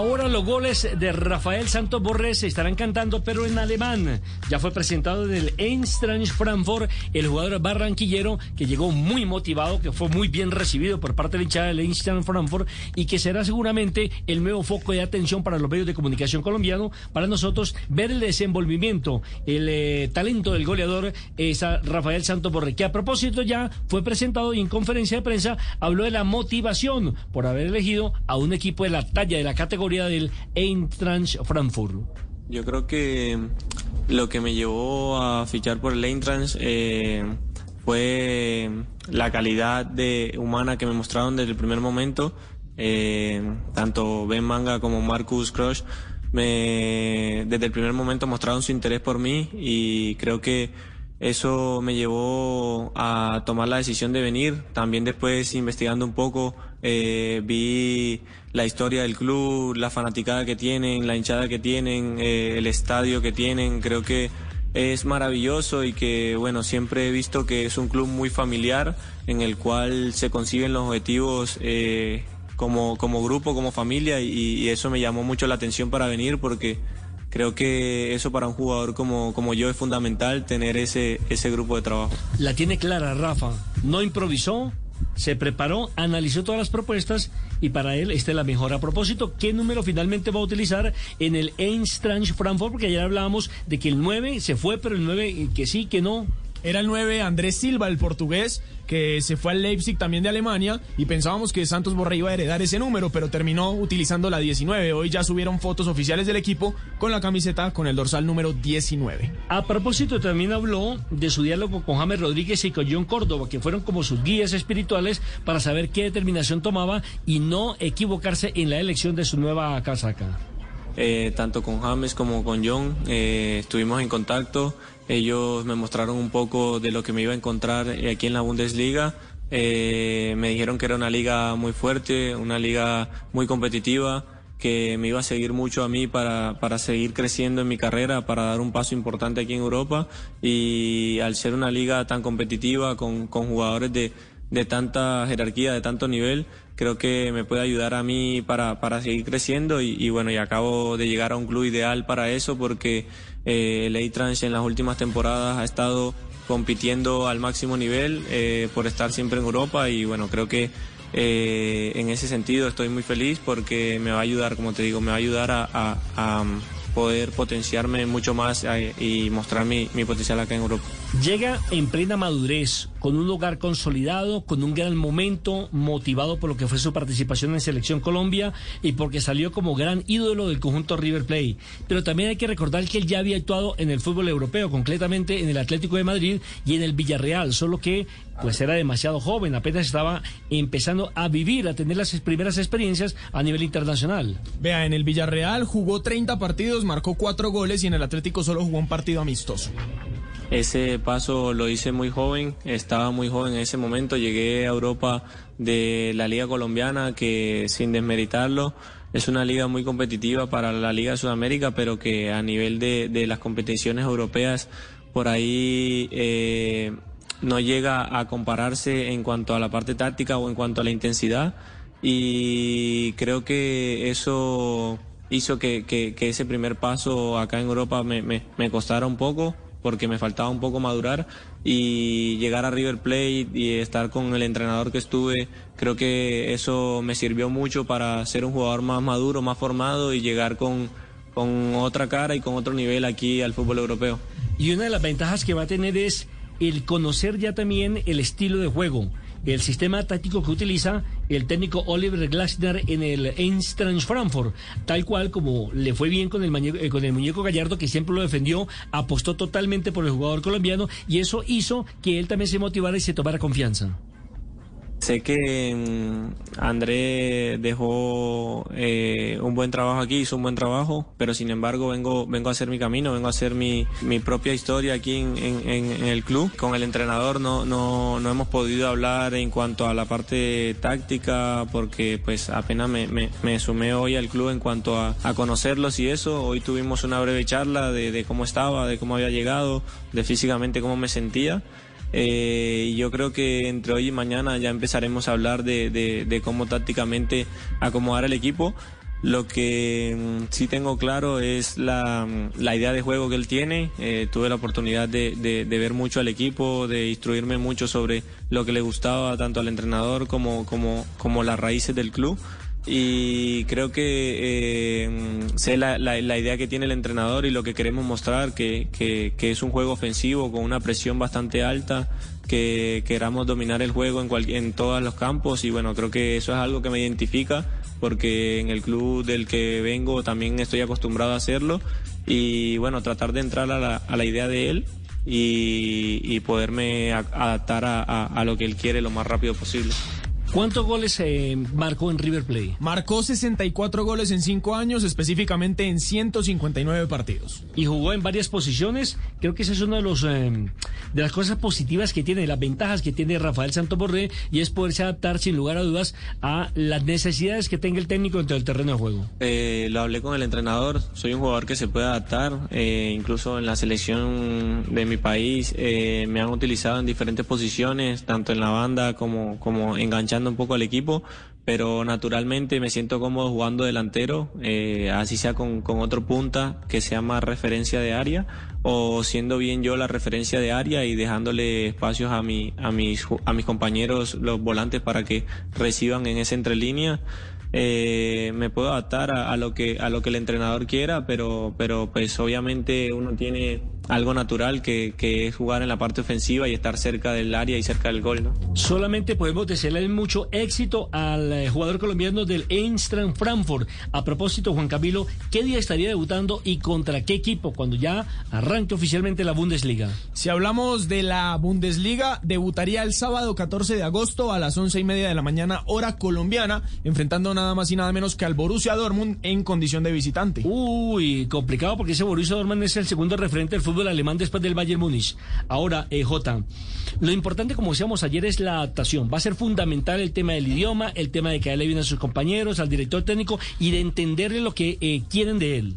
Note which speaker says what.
Speaker 1: Ahora los goles de Rafael Santos Borré se estarán cantando, pero en alemán. Ya fue presentado del Eintracht Frankfurt el jugador barranquillero que llegó muy motivado, que fue muy bien recibido por parte de la hinchada del Eintracht Frankfurt y que será seguramente el nuevo foco de atención para los medios de comunicación colombiano, para nosotros ver el desenvolvimiento, el eh, talento del goleador es Rafael Santos Borré, que a propósito ya fue presentado y en conferencia de prensa habló de la motivación por haber elegido a un equipo de la talla de la categoría del Eintracht Frankfurt.
Speaker 2: Yo creo que lo que me llevó a fichar por el Eintracht eh, fue la calidad de, humana que me mostraron desde el primer momento. Eh, tanto Ben Manga como Marcus Crush me, desde el primer momento mostraron su interés por mí y creo que eso me llevó a tomar la decisión de venir. También después investigando un poco eh, vi la historia del club, la fanaticada que tienen, la hinchada que tienen, eh, el estadio que tienen. Creo que es maravilloso y que, bueno, siempre he visto que es un club muy familiar en el cual se consiguen los objetivos eh, como, como grupo, como familia y, y eso me llamó mucho la atención para venir porque creo que eso para un jugador como, como yo es fundamental tener ese, ese grupo de trabajo.
Speaker 1: La tiene clara, Rafa. No improvisó, se preparó, analizó todas las propuestas y para él esta es la mejor. A propósito, ¿qué número finalmente va a utilizar en el Eintracht Frankfurt? Porque ayer hablábamos de que el 9 se fue, pero el 9 que sí, que no.
Speaker 3: Era el 9 Andrés Silva, el portugués, que se fue al Leipzig también de Alemania y pensábamos que Santos Borré iba a heredar ese número, pero terminó utilizando la 19. Hoy ya subieron fotos oficiales del equipo con la camiseta con el dorsal número 19.
Speaker 1: A propósito, también habló de su diálogo con James Rodríguez y con John Córdoba, que fueron como sus guías espirituales para saber qué determinación tomaba y no equivocarse en la elección de su nueva casaca.
Speaker 2: Eh, tanto con James como con John eh, estuvimos en contacto. Ellos me mostraron un poco de lo que me iba a encontrar aquí en la Bundesliga. Eh, me dijeron que era una liga muy fuerte, una liga muy competitiva, que me iba a seguir mucho a mí para, para seguir creciendo en mi carrera, para dar un paso importante aquí en Europa. Y al ser una liga tan competitiva, con, con jugadores de, de tanta jerarquía, de tanto nivel, creo que me puede ayudar a mí para, para seguir creciendo y, bueno, y acabo de llegar a un club ideal para eso porque eh, el A-Trans en las últimas temporadas ha estado compitiendo al máximo nivel eh, por estar siempre en Europa y bueno, creo que eh, en ese sentido estoy muy feliz porque me va a ayudar, como te digo, me va a ayudar a poder potenciarme mucho más eh, y mostrar mi, mi, potencial acá en Europa.
Speaker 1: Llega en plena madurez, con un lugar consolidado, con un gran momento, motivado por lo que fue su participación en Selección Colombia y porque salió como gran ídolo del conjunto River Plate. Pero también hay que recordar que él ya había actuado en el fútbol europeo, concretamente en el Atlético de Madrid y en el Villarreal, solo que pues era demasiado joven, apenas estaba empezando a vivir, a tener las primeras experiencias a nivel internacional.
Speaker 3: Vea, en el Villarreal jugó 30 partidos, marcó 4 goles y en el Atlético solo jugó un partido amistoso.
Speaker 2: Ese paso lo hice muy joven, estaba muy joven en ese momento, llegué a Europa de la Liga Colombiana, que sin desmeritarlo, es una liga muy competitiva para la Liga de Sudamérica, pero que a nivel de, de las competiciones europeas, por ahí... Eh, no llega a compararse en cuanto a la parte táctica o en cuanto a la intensidad y creo que eso hizo que, ese primer paso acá en Europa me, costara un poco porque me faltaba un poco madurar y llegar a River Plate y estar con el entrenador que estuve, creo que eso me sirvió mucho para ser un jugador más maduro, más formado y llegar con, con otra cara y con otro nivel aquí al fútbol europeo.
Speaker 1: Y una de las ventajas que va a tener es el conocer ya también el estilo de juego, el sistema táctico que utiliza el técnico Oliver Glasner en el Eintracht Frankfurt, tal cual como le fue bien con el, muñeco, eh, con el muñeco Gallardo, que siempre lo defendió, apostó totalmente por el jugador colombiano y eso hizo que él también se motivara y se tomara confianza.
Speaker 2: Sé que mm, André dejó eh, un buen trabajo aquí, hizo un buen trabajo, pero sin embargo vengo, vengo a hacer mi camino, vengo a hacer mi, mi propia historia aquí en, en, el club. Con el entrenador no, no, no hemos podido hablar en cuanto a la parte táctica porque pues apenas me, me, sumé hoy al club en cuanto a, a, conocerlos y eso. Hoy tuvimos una breve charla de cómo estaba, de cómo había llegado, de físicamente cómo me sentía. Eh, yo creo que entre hoy y mañana ya empezaremos a hablar de, cómo tácticamente acomodar el equipo. Lo que mm, sí tengo claro es la, mm, la, idea de juego que él tiene. Eh, tuve la oportunidad de, ver mucho al equipo, de instruirme mucho sobre lo que le gustaba tanto al entrenador como las raíces del club. Y creo que eh, sé la, idea que tiene el entrenador y lo que queremos mostrar, que, que, que es un juego ofensivo con una presión bastante alta, que queramos dominar el juego en, cual, en todos los campos y bueno, creo que eso es algo que me identifica porque en el club del que vengo también estoy acostumbrado a hacerlo y bueno, tratar de entrar a la, a la idea de él y, poderme adaptar a lo que él quiere lo más rápido posible.
Speaker 1: ¿Cuántos goles eh, marcó en River Plate?
Speaker 3: Marcó 64 goles en 5 años, específicamente en 159 partidos.
Speaker 1: Y jugó en varias posiciones. Creo que esa es una de, los, eh, de las cosas positivas que tiene, las ventajas que tiene Rafael Santos Borré, y es poderse adaptar sin lugar a dudas a las necesidades que tenga el técnico dentro del terreno de juego.
Speaker 2: Eh, lo hablé con el entrenador, soy un jugador que se puede adaptar, eh, incluso en la selección de mi país me han utilizado en diferentes posiciones, tanto en la banda como, como enganchando un poco al equipo, pero naturalmente me siento cómodo jugando delantero, eh, así sea con, con, otro punta que sea más referencia de área o siendo bien yo la referencia de área y dejándole espacios a, mi, a, mis, a mis compañeros, los volantes, para que reciban en esa entrelínea. Eh, me puedo adaptar a, a, lo que a lo que el entrenador quiera, pero pero pues obviamente uno tiene algo natural que, que, es jugar en la parte ofensiva y estar cerca del área y cerca del gol, ¿no?
Speaker 1: Solamente podemos desearle mucho éxito al eh, jugador colombiano del Eintracht Frankfurt. A propósito, Juan Camilo, ¿qué día estaría debutando y contra qué equipo cuando ya arranque oficialmente la Bundesliga?
Speaker 3: Si hablamos de la Bundesliga, debutaría el sábado 14 de agosto a las once y media de la mañana, hora colombiana, enfrentando nada más y nada menos que al Borussia Dortmund en condición de visitante.
Speaker 1: Uy, complicado porque ese Borussia Dortmund es el segundo referente del fútbol alemán después del Bayern Múnich. Ahora, eh, J, lo importante, como decíamos ayer, es la adaptación. Va a ser fundamental el tema del idioma, el tema de que le bien a sus compañeros, al director técnico y de entenderle lo que eh, quieren de él.